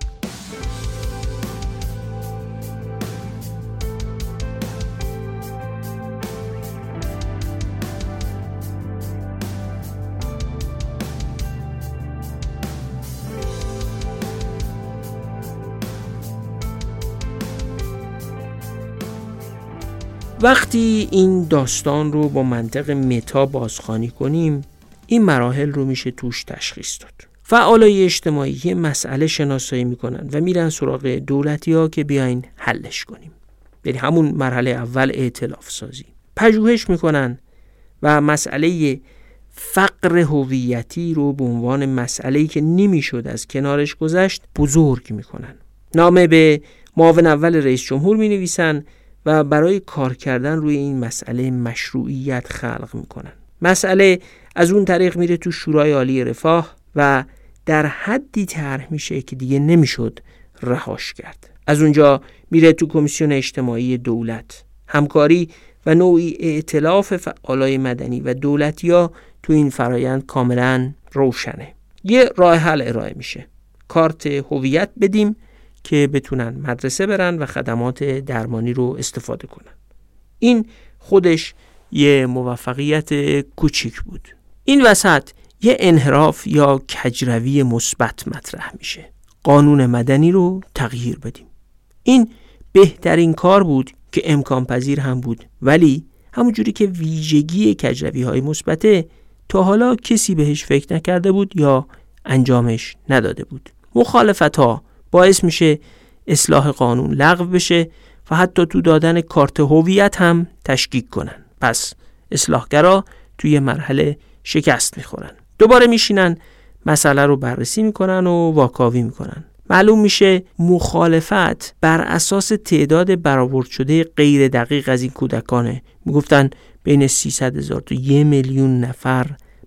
Speaker 1: وقتی این داستان رو با منطق متا بازخوانی کنیم این مراحل رو میشه توش تشخیص داد. فعالای اجتماعی مسئله شناسایی می‌کنن و میرن سراغ دولتی ها که بیاین حلش کنیم. یعنی همون مرحله اول اعتلاف سازی. پژوهش می‌کنن و مسئله فقر هویتی رو به عنوان مسئله که نمی‌شد از کنارش گذشت بزرگ می‌کنن. نامه به معاون اول رئیس جمهور می نویسن و برای کار کردن روی این مسئله مشروعیت خلق می‌کنن. مسئله از اون طریق میره تو شورای عالی رفاه و در حدی طرح میشه که دیگه نمی‌شد رهاش کرد. از اونجا میره تو کمیسیون اجتماعی دولت. همکاری و نوعی اعتلاف فعالای مدنی و دولتیا تو این فرایند کاملا روشنه. یه راه حل ارائه میشه. کارت هویت بدیم که بتونن مدرسه برن و خدمات درمانی رو استفاده کنن. این خودش یه موفقیت کوچیک بود. این وسط یه انحراف یا کجروی مثبت مطرح میشه. قانون مدنی رو تغییر بدیم. این بهترین کار بود که امکان پذیر هم بود. ولی همونجوری که ویژگی کجروی های مثبته تا حالا کسی بهش فکر نکرده بود یا انجامش نداده بود. مخالفت ها باعث میشه اصلاح قانون لغو بشه و حتی تو دادن کارت هویت هم تشکیک کنن. پس اصلاحگرا توی مرحله شکست می‌خورن. دوباره میشینن مسئله رو بررسی می‌کنن و واکاوی می‌کنن. معلوم میشه مخالفت بر اساس تعداد برآورد شده غیر دقیق از این کودکانه. می‌گفتن بین 300 هزار تا یه میلیون نفر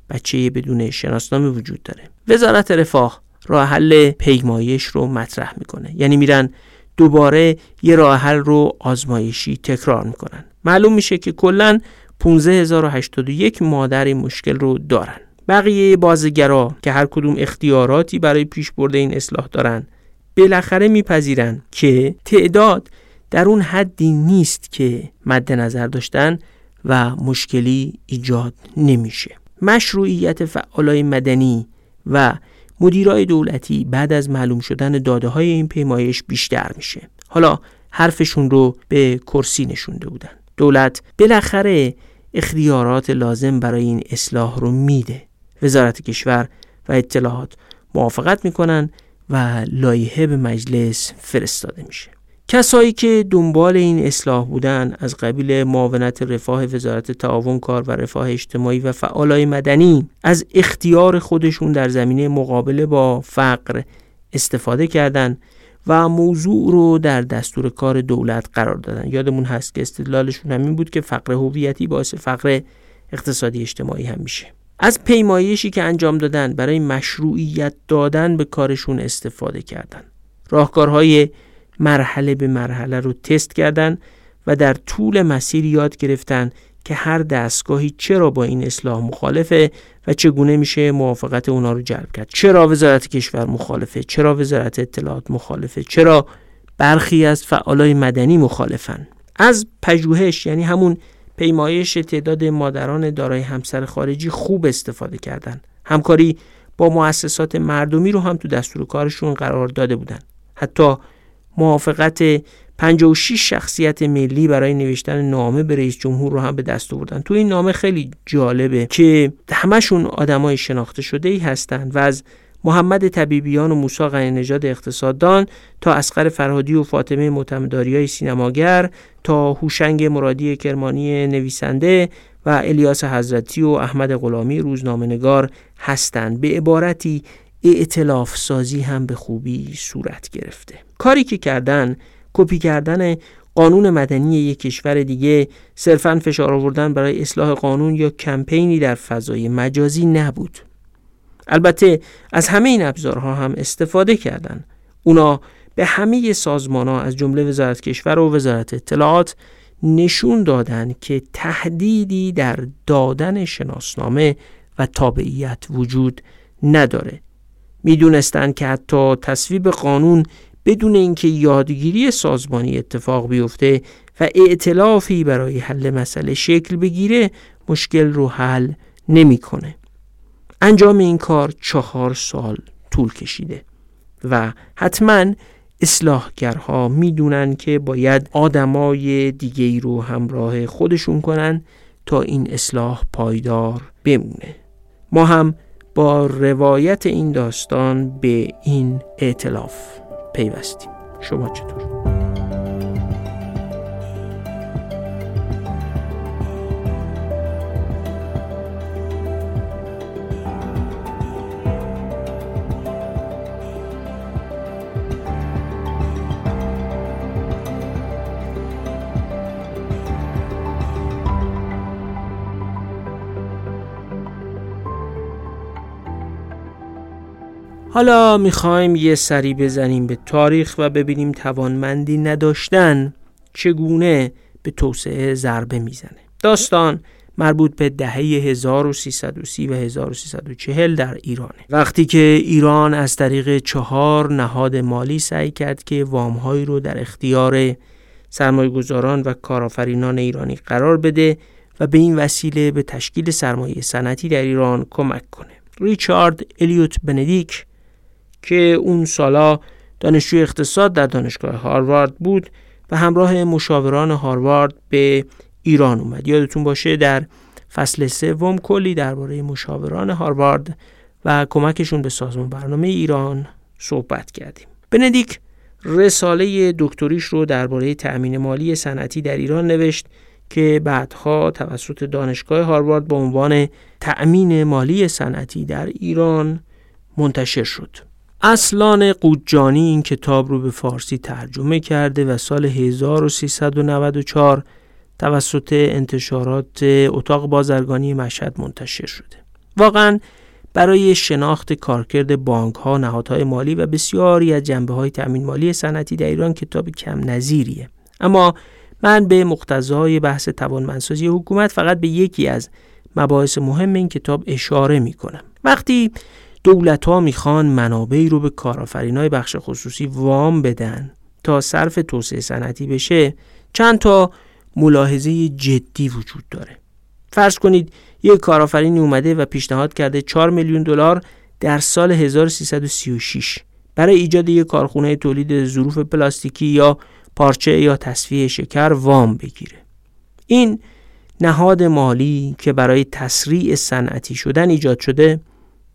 Speaker 1: بچه بدون شناسنامه وجود داره. وزارت رفاه راه حل پیمایش رو مطرح می‌کنه. یعنی میرن دوباره یه راه حل رو آزمایشی تکرار می‌کنن. معلوم میشه که کلا 15081 مادر این مشکل رو دارن. بقیه بازگرا که هر کدوم اختیاراتی برای پیش برده این اصلاح دارن بالاخره میپذیرن که تعداد در اون حدی نیست که مد نظر داشتن و مشکلی ایجاد نمیشه. مشروعیت فعالای مدنی و مدیرای دولتی بعد از معلوم شدن داده های این پیمایش بیشتر میشه. حالا حرفشون رو به کرسی نشونده بودن. دولت بالاخره اختیارات لازم برای این اصلاح رو میده. وزارت کشور و اطلاعات موافقت می‌کنن و لایحه به مجلس فرستاده میشه. کسایی که دنبال این اصلاح بودن از قبیل معاونت رفاه وزارت تعاون کار و رفاه اجتماعی و فعالای مدنی از اختیار خودشون در زمینه مقابله با فقر استفاده کردند و موضوع رو در دستور کار دولت قرار دادن. یادمون هست که استدلالشون همین بود که فقر هویتی باعث فقر اقتصادی اجتماعی هم میشه. از پیمایشی که انجام دادن برای مشروعیت دادن به کارشون استفاده کردن. راهکارهای مرحله به مرحله رو تست کردن و در طول مسیر یاد گرفتن که هر دستگاهی چرا با این اصلاح مخالفه و چگونه میشه موافقت اونا رو جلب کرد. چرا وزارت کشور مخالفه؟ چرا وزارت اطلاعات مخالفه؟ چرا برخی از فعالای مدنی مخالفن؟ از پژوهش یعنی همون پیمایش تعداد مادران دارای همسر خارجی خوب استفاده کردن. همکاری با مؤسسات مردمی رو هم تو دستور کارشون قرار داده بودن. حتی موافقت 56 شخصیت ملی برای نوشتن نامه به رئیس جمهور رو هم به دست آوردن. تو این نامه خیلی جالبه که همشون آدمای شناخته شده ای هستند و از محمد طبیبیان و موسی نژاد اقتصاددان تا اسقر فرهادی و فاطمه معتمداری های سینماگر تا هوشنگ مرادی کرمانی نویسنده و الیاس حضرتی و احمد غلامی روزنامه نگار هستند به عبارتی اعتلاف سازی هم به خوبی صورت گرفته. کاری که کردن کپی کردن قانون مدنی یک کشور دیگه صرفا فشار آوردن برای اصلاح قانون یا کمپینی در فضای مجازی نبود. البته از همه این ابزارها هم استفاده کردند. اونا به همه سازمان ها از جمله وزارت کشور و وزارت اطلاعات نشون دادن که تهدیدی در دادن شناسنامه و تابعیت وجود نداره. می‌دونستند که حتی تصویب قانون بدون اینکه یادگیری سازمانی اتفاق بیفته و ائتلافی برای حل مسئله شکل بگیره مشکل رو حل نمی‌کنه. انجام این کار چهار سال طول کشیده و حتما اصلاحگرها می‌دونن که باید آدمای دیگه ای رو همراه خودشون کنن تا این اصلاح پایدار بمونه ما هم با روایت این داستان به این اعتلاف پیوستیم شما چطور؟ حالا می‌خوایم یه سری بزنیم به تاریخ و ببینیم توانمندی نداشتن چگونه به توسعه ضربه می‌زنه. داستان مربوط به دهه 1330 و 1340 در ایرانه. وقتی که ایران از طریق چهار نهاد مالی سعی کرد که وامهایی رو در اختیار سرمایه‌گذاران و کارآفرینان ایرانی قرار بده و به این وسیله به تشکیل سرمایه صنعتی در ایران کمک کنه. ریچارد الیوت بندیک که اون سالا دانشجوی اقتصاد در دانشگاه هاروارد بود و همراه مشاوران هاروارد به ایران اومد یادتون باشه در فصل سوم کلی درباره مشاوران هاروارد و کمکشون به سازمان برنامه ایران صحبت کردیم بندیک رساله دکتریش رو درباره تأمین مالی صنعتی در ایران نوشت که بعدها توسط دانشگاه هاروارد به عنوان تأمین مالی صنعتی در ایران منتشر شد. اصلان قودجانی این کتاب رو به فارسی ترجمه کرده و سال 1394 توسط انتشارات اتاق بازرگانی مشهد منتشر شده. واقعا برای شناخت کارکرد بانک ها، نهادهای مالی و بسیاری از جنبه های تأمین مالی صنعتی در ایران کتاب کم نظیریه. اما من به مقتضای بحث توانمندسازی حکومت فقط به یکی از مباحث مهم این کتاب اشاره می کنم. وقتی دولت ها می‌خوان منابعی رو به کارآفرینای بخش خصوصی وام بدن تا صرف توسعه صنعتی بشه چند تا ملاحظه جدی وجود داره. فرض کنید یک کارآفرینی اومده و پیشنهاد کرده 4 میلیون دلار در سال 1336 برای ایجاد یک کارخونه تولید ظروف پلاستیکی یا پارچه یا تصفیه شکر وام بگیره. این نهاد مالی که برای تسریع صنعتی شدن ایجاد شده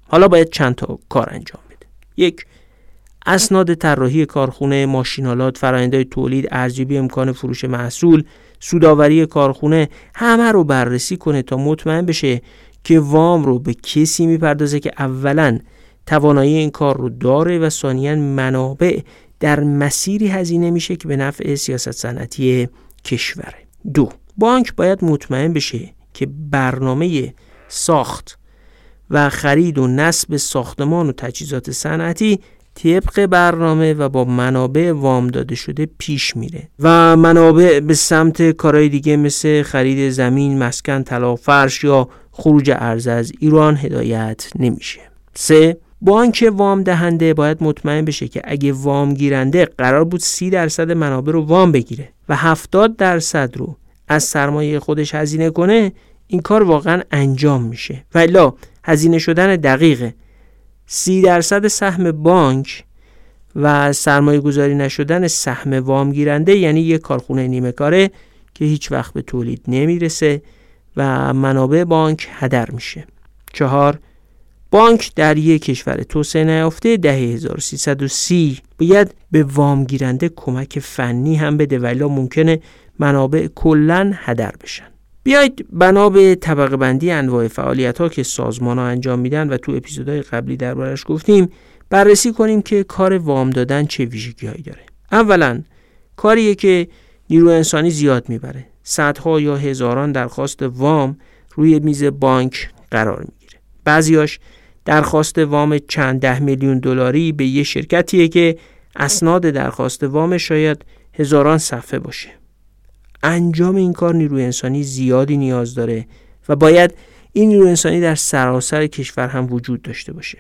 Speaker 1: حالا باید چند تا کار انجام بده. یک اسناد طراحی کارخونه ماشینالات فرآیندهای تولید ارزیابی امکان فروش محصول سوداوری کارخونه همه رو بررسی کنه تا مطمئن بشه که وام رو به کسی می‌پردازه که اولا توانایی این کار رو داره و ثانیا منابع در مسیری هزینه میشه که به نفع سیاست صنعتی کشوره دو بانک باید مطمئن بشه که برنامه ساخت و خرید و نصب ساختمان و تجهیزات صنعتی طبق برنامه و با منابع وام داده شده پیش میره و منابع به سمت کارهای دیگه مثل خرید زمین، مسکن، طلا، فرش یا خروج ارز از ایران هدایت نمیشه. سه بانک وام دهنده باید مطمئن بشه که اگه وام گیرنده قرار بود سی درصد منابع رو وام بگیره و 70 درصد رو از سرمایه خودش هزینه کنه این کار واقعا انجام میشه ولی هزینه شدن دقیق سی درصد سهم بانک و سرمایه گذاری نشدن سهم وام گیرنده یعنی یک کارخونه نیمه کاره که هیچ وقت به تولید نمی‌رسه و منابع بانک هدر میشه. چهار بانک در یک کشور توسعه نیافته دهه 1330 باید به وام گیرنده کمک فنی هم بده ولی ممکنه منابع کلا هدر بشن. بیایید بنا به طبقه بندی انواع فعالیت ها که سازمان ها انجام میدن و تو اپیزودهای قبلی دربارش گفتیم بررسی کنیم که کار وام دادن چه ویژگی هایی داره. اولا کاریه که نیرو انسانی زیاد می‌بره. صدها یا هزاران درخواست وام روی میز بانک قرار می‌گیره. بعضیاش درخواست وام چند ده میلیون دلاری به یه شرکتیه که اسناد درخواست وام شاید هزاران صفحه باشه. انجام این کار نیروی انسانی زیادی نیاز داره و باید این نیروی انسانی در سراسر کشور هم وجود داشته باشه.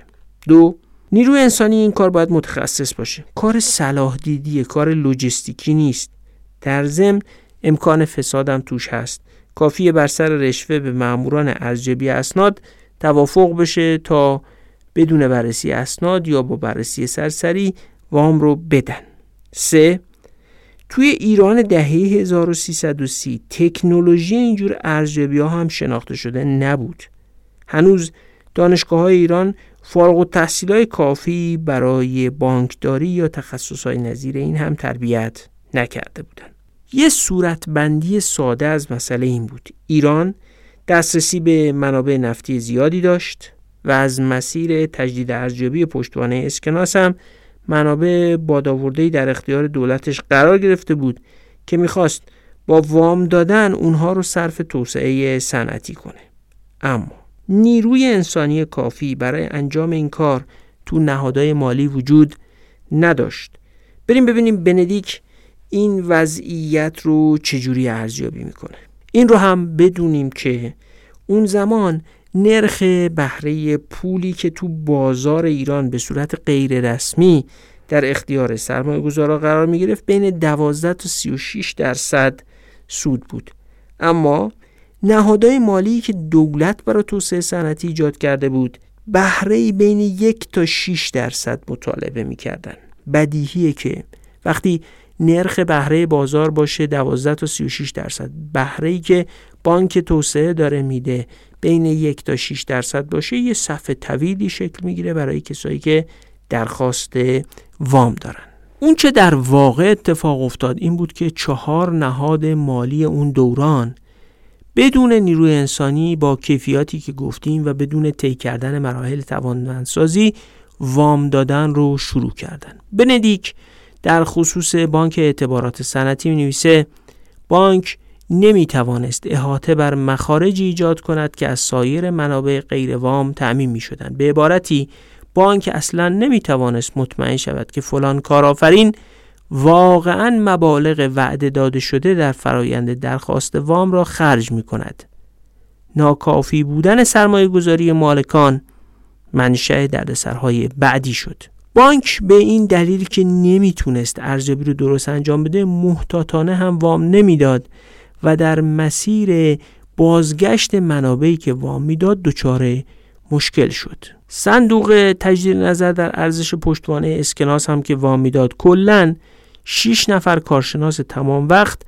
Speaker 1: دو نیروی انسانی این کار باید متخصص باشه. کار صلاح دیدیه کار لوجستیکی نیست. در ضمن امکان فسادم توش هست. کافیه بر سر رشوه به ماموران ارزیابی اسناد توافق بشه تا بدون بررسی اسناد یا با بررسی سرسری وام رو بدن. سه توی ایران دهه 1330 تکنولوژی اینجور ارزیابی ها هم شناخته شده نبود. هنوز دانشگاه های ایران فارغ و های کافی برای بانکداری یا تخصص های نظیر این هم تربیت نکرده بودن یه صورتبندی ساده از مسئله این بود. ایران دسترسی به منابع نفتی زیادی داشت و از مسیر تجدید ارزیابی پشتوانه اسکناس هم منابع بادآوردهای در اختیار دولتش قرار گرفته بود که می‌خواست با وام دادن اونها رو صرف توسعه صنعتی کنه. اما نیروی انسانی کافی برای انجام این کار تو نهادهای مالی وجود نداشت. بریم ببینیم بندیک این وضعیت رو چجوری ارزیابی می‌کنه. این رو هم بدونیم که اون زمان نرخ بهره پولی که تو بازار ایران به صورت غیر رسمی در اختیار سرمایه گذارا قرار می گرفت بین 12 تا 36 درصد سود بود. اما نهادهای مالی که دولت برای توسعه صنعتی ایجاد کرده بود بهره بین یک تا 6 درصد مطالبه می‌کردن بدیهیه که وقتی نرخ بهره بازار باشه 12 تا 36 درصد. بهره که بانک توسعه داره میده بین یک تا 6 درصد باشه یه صفحه طویلی شکل می‌گیره برای کسایی که درخواست وام دارن. اون چه در واقع اتفاق افتاد این بود که چهار نهاد مالی اون دوران بدون نیروی انسانی با کیفیاتی که گفتیم و بدون طی کردن مراحل توانمندسازی وام دادن رو شروع کردن. بندیک در خصوص بانک اعتبارات صنعتی می نویسه بانک نمی توانست احاطه بر مخارجی ایجاد کند که از سایر منابع غیر وام تعمین می شدن. به عبارتی بانک اصلا نمی توانست مطمئن شود که فلان کارآفرین واقعا مبالغ وعده داده شده در فرایند درخواست وام را خرج می کند. ناکافی بودن سرمایه گذاری مالکان منشأ دردسرهای بعدی شد. بانک به این دلیل که نمی‌تونست ارزیابی رو درست انجام بده محتاطانه هم وام نمی‌داد و در مسیر بازگشت منابعی که وام می‌داد دچار مشکل شد. صندوق تجدید نظر در ارزش پشتوانه اسکناس هم که وام می‌داد کلا 6 نفر کارشناس تمام وقت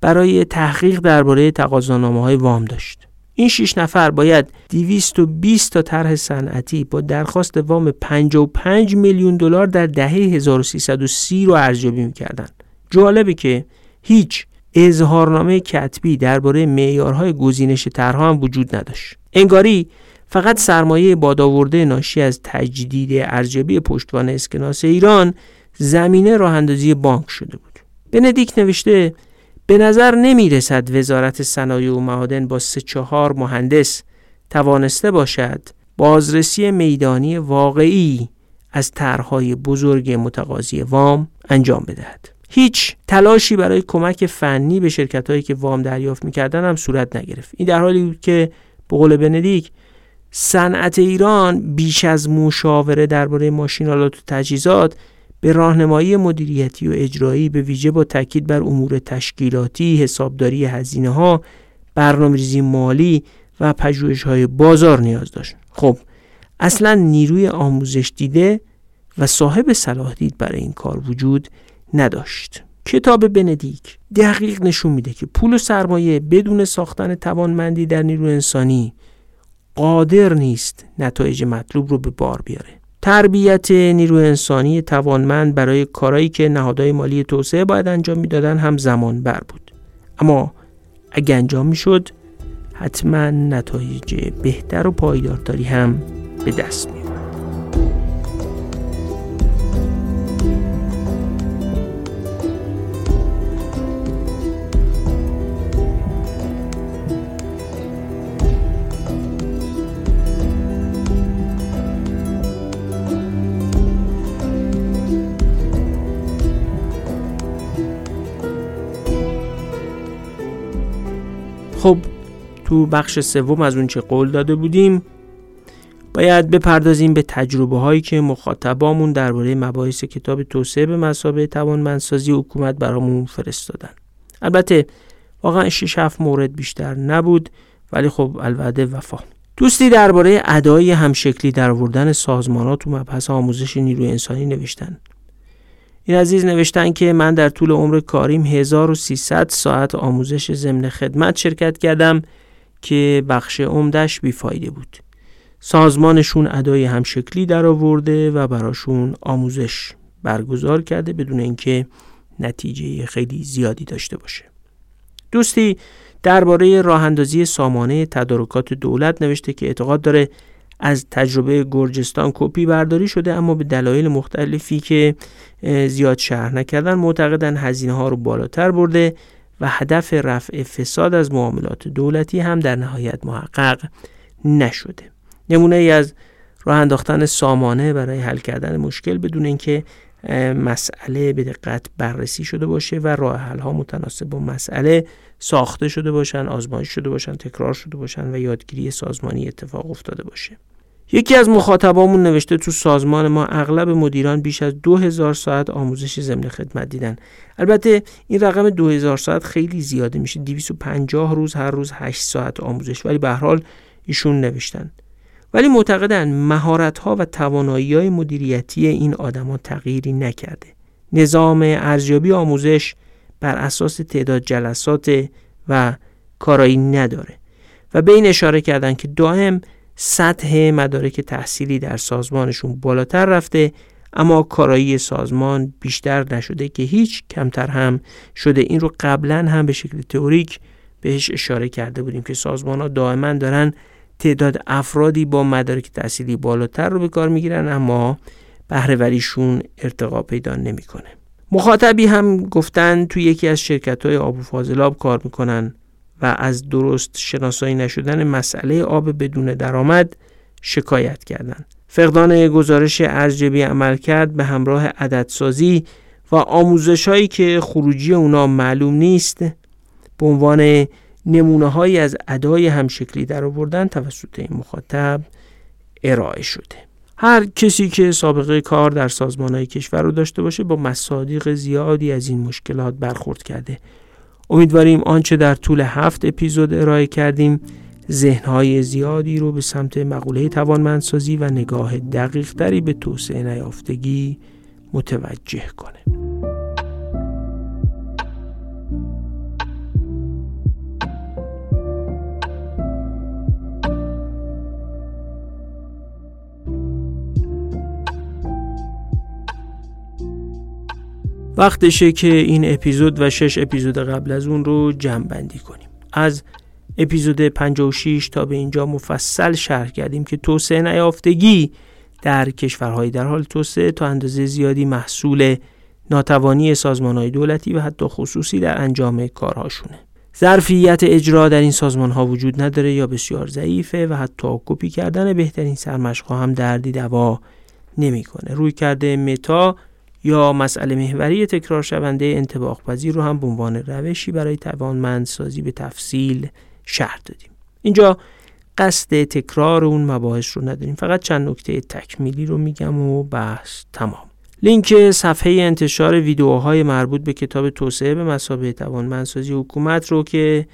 Speaker 1: برای تحقیق درباره تقاضانامه های وام داشت. این 6 نفر باید 220 تا طرح صنعتی با درخواست وام 55 میلیون دلار در دهه 1330 رو ارزیابی می‌کردن جالبه که هیچ اظهارنامه کتبی درباره معیارهای گزینش طرحها هم وجود نداشت انگاری فقط سرمایه بادآورده ناشی از تجدید ارزیابی پشتوانه اسکناس ایران زمینه راه اندازی بانک شده بود بندیک نوشته به نظر نمی رسد وزارت صنایع و معادن با سه چهار مهندس توانسته باشد بازرسی میدانی واقعی از طرحهای بزرگ متقاضی وام انجام بدهد. هیچ تلاشی برای کمک فنی به شرکت هایی که وام دریافت می‌کردن هم صورت نگرفت. این در حالی بود که به قول بندیک صنعت ایران بیش از مشاوره درباره ماشینالات و تجهیزات به راهنمایی مدیریتی و اجرایی به ویژه با تاکید بر امور تشکیلاتی، حسابداری هزینه ها، برنامه‌ریزی مالی و پژوهش های بازار نیاز داشت. خب اصلا نیروی آموزش دیده و صاحب صلاح دید برای این کار وجود نداشت. کتاب بندیک دقیق نشون میده که پول و سرمایه بدون ساختن توانمندی در نیرو انسانی قادر نیست نتایج مطلوب رو به بار بیاره. تربیت نیروی انسانی توانمند برای کارهایی که نهادهای مالی توسعه باید انجام می‌دادن هم زمان بر بود اما اگه انجام می‌شد حتما نتایج بهتر و پایدارتری هم به دست می خب تو بخش سوم از اون چه قول داده بودیم باید بپردازیم به تجربه هایی که مخاطبامون درباره مباحث کتاب توسعه به مسابقه توانمندسازی حکومت برامون فرستادن. البته واقعا 6 7 مورد بیشتر نبود ولی خب الوعده وفا. دوستی درباره ادای همشکلی در آوردن سازمانات تو مبحث آموزش نیروی انسانی نوشتن. این عزیز نوشتن که من در طول عمر کاریم 1300 ساعت آموزش ضمن خدمت شرکت کردم که بخش عمدش بیفایده بود. سازمانشون ادای همشکلی در آورده و براشون آموزش برگزار کرده بدون اینکه نتیجه خیلی زیادی داشته باشه. دوستی درباره راه اندازی سامانه تدارکات دولت نوشته که اعتقاد داره از تجربه گرجستان کپی برداری شده اما به دلایل مختلفی که زیاد شهر نکردن معتقدن هزینه ها رو بالاتر برده و هدف رفع فساد از معاملات دولتی هم در نهایت محقق نشده. نمونه ای از راه انداختن سامانه برای حل کردن مشکل بدون اینکه مسئله به دقت بررسی شده باشه و راه حل ها متناسب با مسئله ساخته شده باشن آزمایش شده باشن تکرار شده باشن و یادگیری سازمانی اتفاق افتاده باشه. یکی از مخاطبامون نوشته تو سازمان ما اغلب مدیران بیش از دو هزار ساعت آموزش ضمن خدمت دیدن. البته این رقم دو هزار ساعت خیلی زیاده میشه 250 روز هر روز 8 ساعت آموزش. ولی به حال ایشون نوشتن. ولی معتقدن مهارت ها و توانایی های مدیریتی این آدما تغییری نکرده. نظام ارزیابی آموزش بر اساس تعداد جلسات و کارایی نداره و به این اشاره کردن که دائم سطح مدارک تحصیلی در سازمانشون بالاتر رفته اما کارایی سازمان بیشتر نشده که هیچ کمتر هم شده. این رو قبلا هم به شکل تئوریک بهش اشاره کرده بودیم که سازمان ها دائما دارن تعداد افرادی با مدارک تحصیلی بالاتر رو به کار می‌گیرن اما بهرهوریشون ارتقا پیدا نمی‌کنه. مخاطبی هم گفتن توی یکی از شرکت های آب و فاضلاب کار می‌کنن و از درست شناسایی نشدن مسئله آب بدون درآمد شکایت کردند. فقدان گزارش ارزیابی عمل کرد به همراه عددسازی و آموزش هایی که خروجی اونا معلوم نیست به عنوان نمونه هایی از ادای همشکلی در آوردن توسط این مخاطب ارائه شده. هر کسی که سابقه کار در سازمان های کشور رو داشته باشه با مصادیق زیادی از این مشکلات برخورد کرده. امیدواریم آنچه در طول هفت اپیزود ارائه کردیم ذهنهای زیادی رو به سمت مقوله توانمندسازی و نگاه دقیقتری به توسعه نیافتگی متوجه کنه. وقتشه که این اپیزود و شش اپیزود قبل از اون رو جمع بندی کنیم. از اپیزود 56 تا به اینجا مفصل شرح کردیم که توسعه نیافتگی در کشورهای در حال توسعه تا اندازه زیادی محصول ناتوانی های دولتی و حتی خصوصی در انجام کارهاشونه. ظرفیت اجرا در این سازمان ها وجود نداره یا بسیار ضعیفه و حتی کپی کردن بهترین سرمشق هم دردی دوا نمی‌کنه. روی کرده متا یا مسئله محوری تکرار شونده انتباق پذیر رو هم به عنوان روشی برای توانمندسازی به تفصیل شرح دادیم. اینجا قصد تکرار اون مباحث رو نداریم. فقط چند نکته تکمیلی رو میگم و بحث تمام. لینک صفحه انتشار ویدیوهای مربوط به کتاب توسعه به مثابه توانمندسازی حکومت رو که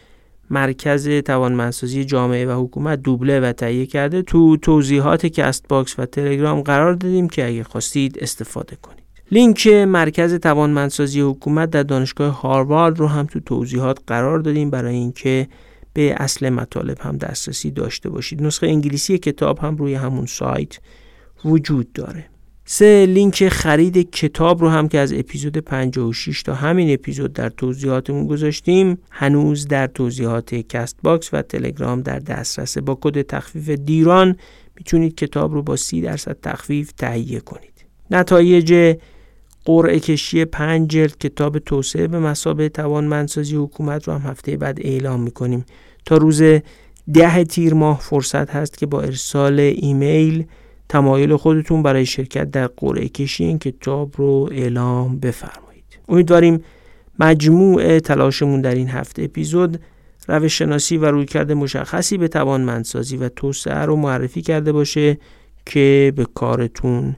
Speaker 1: مرکز توانمندسازی جامعه و حکومت دوبله و تهیه کرده تو توضیحات Castbox و تلگرام قرار دادیم که اگه خواستید استفاده کنید. لینک مرکز توانمندسازی حکومت در دانشگاه هاروارد رو هم تو توضیحات قرار دادیم برای اینکه به اصل مطالب هم دسترسی داشته باشید. نسخه انگلیسی کتاب هم روی همون سایت وجود داره. سه لینک خرید کتاب رو هم که از اپیزود 56 تا همین اپیزود در توضیحاتمون گذاشتیم هنوز در توضیحات Castbox و تلگرام در دسترسه با کد تخفیف دیران می‌تونید کتاب رو با 30 درصد تخفیف تهیه کنید. نتایج قرعه کشی پنج جلد کتاب توسعه به مثابه توانمندسازی حکومت رو هم هفته بعد اعلام می‌کنیم. تا روز ده تیر ماه فرصت هست که با ارسال ایمیل تمایل خودتون برای شرکت در قرعه کشی این کتاب رو اعلام بفرمایید. امیدواریم مجموع تلاشمون در این هفته اپیزود روش شناسی و رویکرد مشخصی به توانمندسازی و توسعه رو معرفی کرده باشه که به کارتون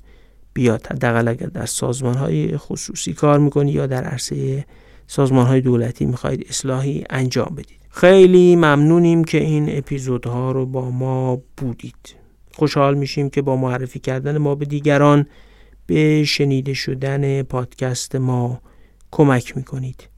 Speaker 1: بیاد. حداقل اگر در سازمان های خصوصی کار می‌کنید یا در عرصه سازمان های دولتی می‌خواهید اصلاحی انجام بدید. خیلی ممنونیم که این اپیزودها رو با ما بودید. خوشحال میشیم که با معرفی کردن ما به دیگران به شنیده شدن پادکست ما کمک می‌کنید.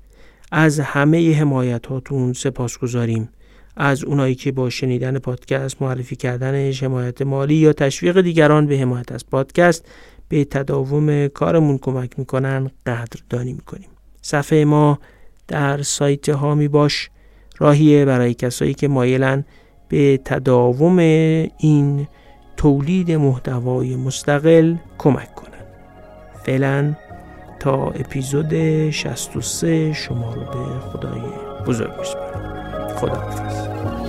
Speaker 1: از همه حمایت هاتون سپاس گذاریم از اونایی که با شنیدن پادکست معرفی کردن حمایت مالی یا تشویق دیگران به حمایت از پادکست به تداوم کارمون کمک می‌کنن قدردانی می‌کنیم. صفحه ما در سایت هامی باش. راهیه برای کسایی که مایلن به تداوم این تولید محتوای مستقل کمک کنند فعلا تا اپیزود 63 شما رو به خدای بزرگ میسپارم. خدا حافظ